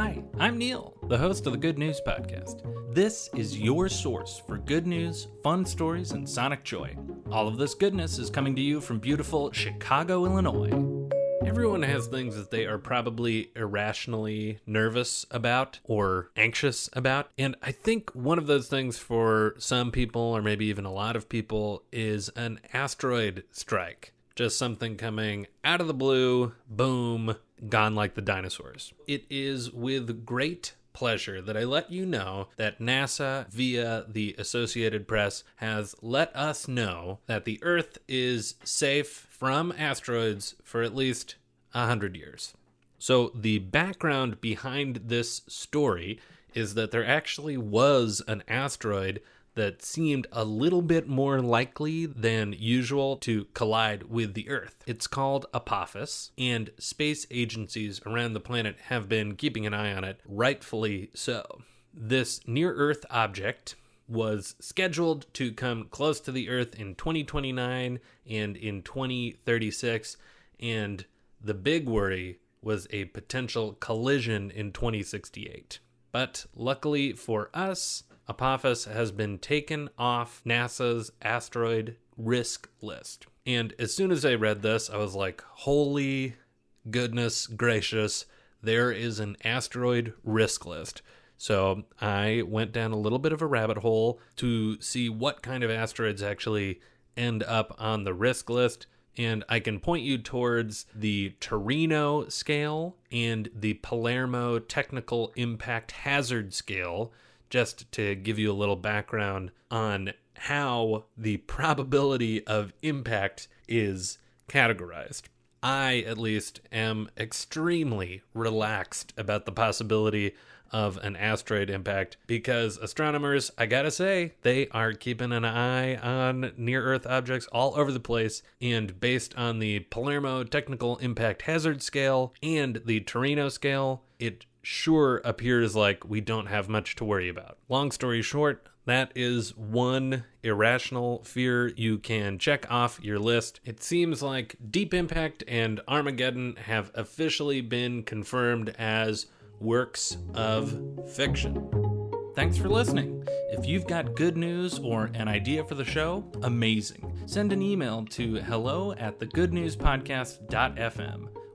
Hi, I'm Neil, the host of the Good News Podcast. This is your source for good news, fun stories, and sonic joy. All of this goodness is coming to you from beautiful Chicago, Illinois. Everyone has things that they are probably irrationally nervous about or anxious about. And I think one of those things for some people, or maybe even a lot of people, is an asteroid strike. Just something coming out of the blue, boom, gone like the dinosaurs. It is with great pleasure that I let you know that NASA, via the Associated Press, has let us know that the Earth is safe from asteroids for at least 100 years. So, the background behind this story is that there actually was an asteroid that seemed a little bit more likely than usual to collide with the Earth. It's called Apophis, and space agencies around the planet have been keeping an eye on it, rightfully so. This near Earth object was scheduled to come close to the Earth in 2029 and in 2036, and the big worry was a potential collision in 2068. But luckily for us, Apophis has been taken off NASA's asteroid risk list. And as soon as I read this, I was like, holy goodness gracious, there is an asteroid risk list. So I went down a little bit of a rabbit hole to see what kind of asteroids actually end up on the risk list. And I can point you towards the Torino scale and the Palermo Technical Impact Hazard scale just to give you a little background on how the probability of impact is categorized. I, at least, am extremely relaxed about the possibility of an asteroid impact because astronomers, I gotta say, they are keeping an eye on near Earth objects all over the place. And based on the Palermo Technical Impact Hazard Scale and the Torino scale, it sure appears like we don't have much to worry about. Long story short, that is one irrational fear you can check off your list. It seems like Deep Impact and Armageddon have officially been confirmed as works of fiction. Thanks for listening. If you've got good news or an idea for the show, amazing. Send an email to hello at thegoodnewspodcast.fm.